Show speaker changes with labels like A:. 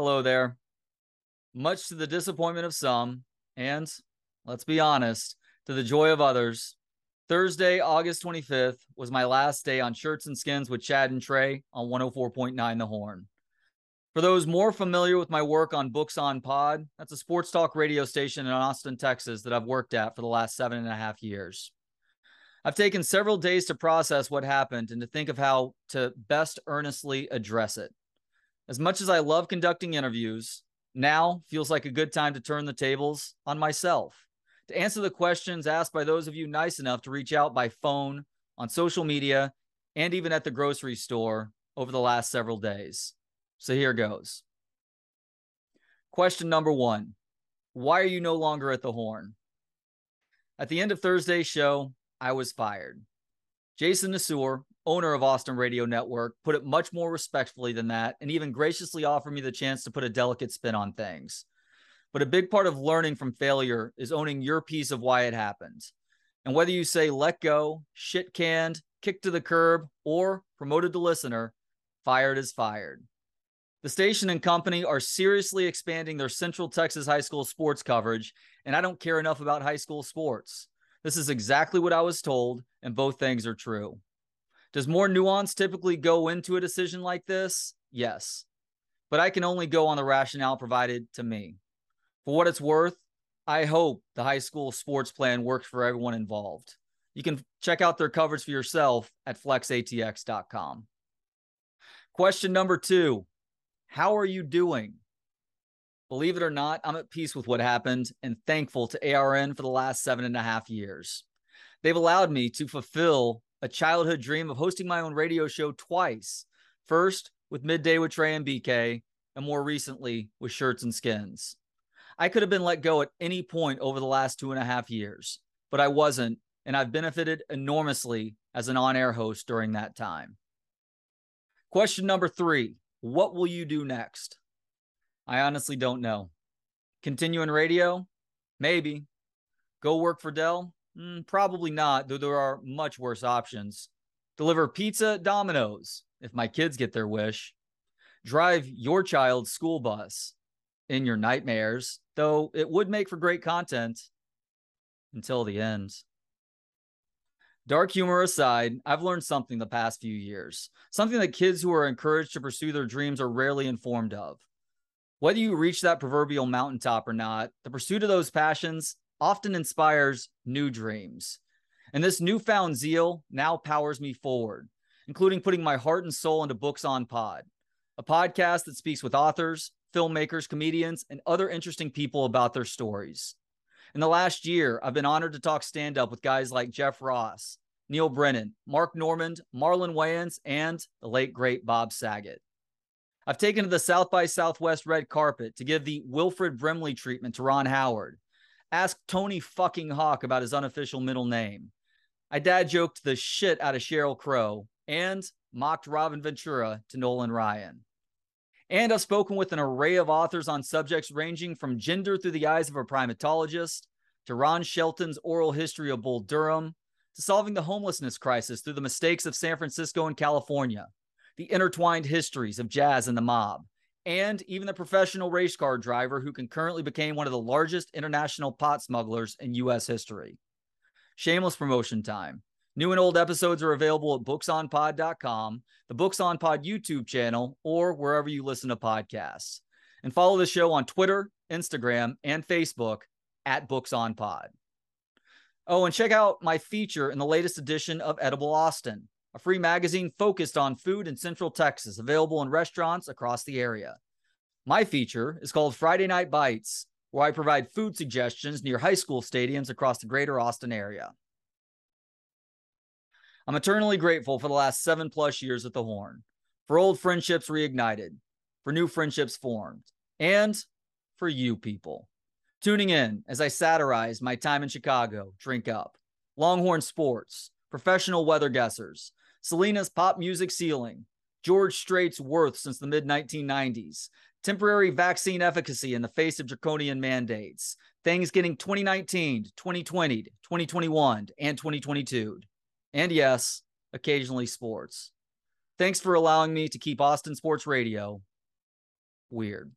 A: Hello there. Much to the disappointment of some, and let's be honest, to the joy of others, Thursday, August 25th was my last day on Shirts and Skins with Chad and Trey on 104.9 The Horn. For those more familiar with my work on Books on Pod, that's a sports talk radio station in Austin, Texas that I've worked at for the last seven and a half years. I've taken several days to process what happened and to think of how to best earnestly address it. As much as I love conducting interviews, now feels like a good time to turn the tables on myself. To answer the questions asked by those of you nice enough to reach out by phone, on social media, and even at the grocery store over the last several days. So here goes. Question number one Why are you no longer at the horn? At the end of Thursday's show, I was fired. Jason Nasur, owner of Austin Radio Network, put it much more respectfully than that and even graciously offered me the chance to put a delicate spin on things. But a big part of learning from failure is owning your piece of why it happened. And whether you say let go, shit canned, kicked to the curb, or promoted to listener, fired is fired. The station and company are seriously expanding their Central Texas high school sports coverage, and I don't care enough about high school sports. This is exactly what I was told, and both things are true. Does more nuance typically go into a decision like this? Yes. But I can only go on the rationale provided to me. For what it's worth, I hope the high school sports plan works for everyone involved. You can check out their coverage for yourself at flexatx.com. Question number two How are you doing? Believe it or not, I'm at peace with what happened and thankful to ARN for the last seven and a half years. They've allowed me to fulfill a childhood dream of hosting my own radio show twice. First with Midday with Trey and BK, and more recently with Shirts and Skins. I could have been let go at any point over the last two and a half years, but I wasn't, and I've benefited enormously as an on air host during that time. Question number three What will you do next? I honestly don't know. Continue in radio? Maybe. Go work for Dell? Mm, probably not, though there are much worse options. Deliver pizza Domino's, if my kids get their wish. Drive your child's school bus in your nightmares, though it would make for great content until the end. Dark humor aside, I've learned something the past few years, something that kids who are encouraged to pursue their dreams are rarely informed of. Whether you reach that proverbial mountaintop or not, the pursuit of those passions often inspires new dreams. And this newfound zeal now powers me forward, including putting my heart and soul into Books on Pod, a podcast that speaks with authors, filmmakers, comedians, and other interesting people about their stories. In the last year, I've been honored to talk stand up with guys like Jeff Ross, Neal Brennan, Mark Normand, Marlon Wayans, and the late great Bob Saget. I've taken to the South by Southwest red carpet to give the Wilford Brimley treatment to Ron Howard. Ask Tony fucking Hawk about his unofficial middle name. I dad joked the shit out of Sheryl Crow and mocked Robin Ventura to Nolan Ryan. And I've spoken with an array of authors on subjects ranging from gender through the eyes of a primatologist to Ron Shelton's oral history of Bull Durham to solving the homelessness crisis through the mistakes of San Francisco and California the intertwined histories of jazz and the mob, and even the professional race car driver who concurrently became one of the largest international pot smugglers in U.S. history. Shameless promotion time. New and old episodes are available at booksonpod.com, the Books on Pod YouTube channel, or wherever you listen to podcasts. And follow the show on Twitter, Instagram, and Facebook at Books on Pod. Oh, and check out my feature in the latest edition of Edible Austin, a free magazine focused on food in Central Texas, available in restaurants across the area. My feature is called Friday Night Bites, where I provide food suggestions near high school stadiums across the greater Austin area. I'm eternally grateful for the last seven plus years at the Horn, for old friendships reignited, for new friendships formed, and for you people. Tuning in as I satirize my time in Chicago, Drink Up, Longhorn Sports, professional weather guessers, Selena's pop music ceiling, George Strait's worth since the mid 1990s, temporary vaccine efficacy in the face of draconian mandates, things getting 2019, 2020, 2021, and 2022. And yes, occasionally sports. Thanks for allowing me to keep Austin Sports Radio weird.